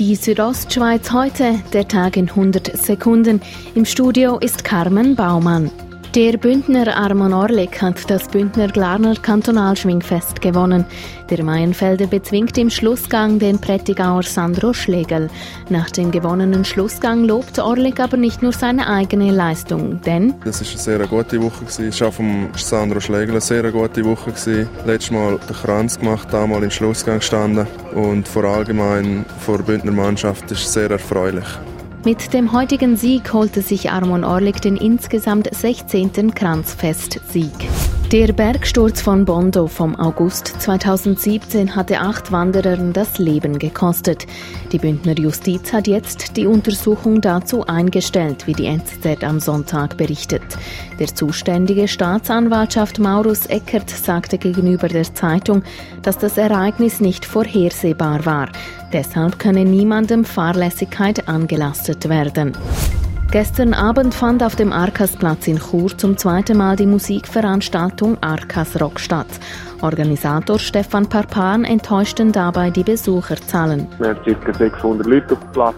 Die Südostschweiz heute, der Tag in 100 Sekunden. Im Studio ist Carmen Baumann. Der Bündner Armon Orlik hat das Bündner Glarner Kantonalschwingfest gewonnen. Der Maienfelder bezwingt im Schlussgang den Prättigauer Sandro Schlegel. Nach dem gewonnenen Schlussgang lobt Orlik aber nicht nur seine eigene Leistung, denn das ist eine sehr gute Woche gewesen. Es war vom Sandro Schlegel eine sehr gute Woche gewesen. Letztes Mal den Kranz gemacht, damals im Schlussgang gestanden und vor allgemein vor Bündner Mannschaft ist sehr erfreulich. Mit dem heutigen Sieg holte sich Armon Orlik den insgesamt 16. Kranzfest-Sieg. Der Bergsturz von Bondo vom August 2017 hatte acht Wanderern das Leben gekostet. Die Bündner Justiz hat jetzt die Untersuchung dazu eingestellt, wie die NZZ am Sonntag berichtet. Der zuständige Staatsanwaltschaft Maurus Eckert sagte gegenüber der Zeitung, dass das Ereignis nicht vorhersehbar war. Deshalb könne niemandem Fahrlässigkeit angelastet werden. Gestern Abend fand auf dem Arkasplatz in Chur zum zweiten Mal die Musikveranstaltung Arkas Rock statt. Organisator Stefan Parpan enttäuschten dabei die Besucherzahlen. Wir hatten ca. 600 Leute auf dem Platz,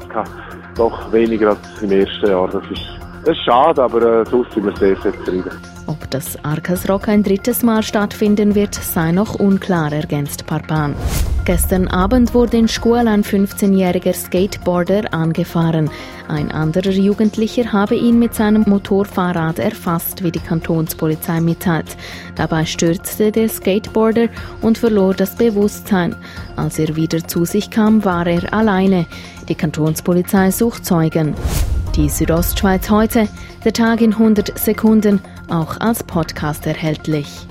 doch weniger als im ersten Jahr. Das ist, das ist schade, aber äh, sonst sind wir sehr, sehr zufrieden. Ob das Arkas Rock ein drittes Mal stattfinden wird, sei noch unklar, ergänzt Parpan. Gestern Abend wurde in Schkuhl ein 15-jähriger Skateboarder angefahren. Ein anderer Jugendlicher habe ihn mit seinem Motorfahrrad erfasst, wie die Kantonspolizei mitteilt. Dabei stürzte der Skateboarder und verlor das Bewusstsein. Als er wieder zu sich kam, war er alleine. Die Kantonspolizei sucht Zeugen. Die Südostschweiz heute, der Tag in 100 Sekunden, auch als Podcast erhältlich.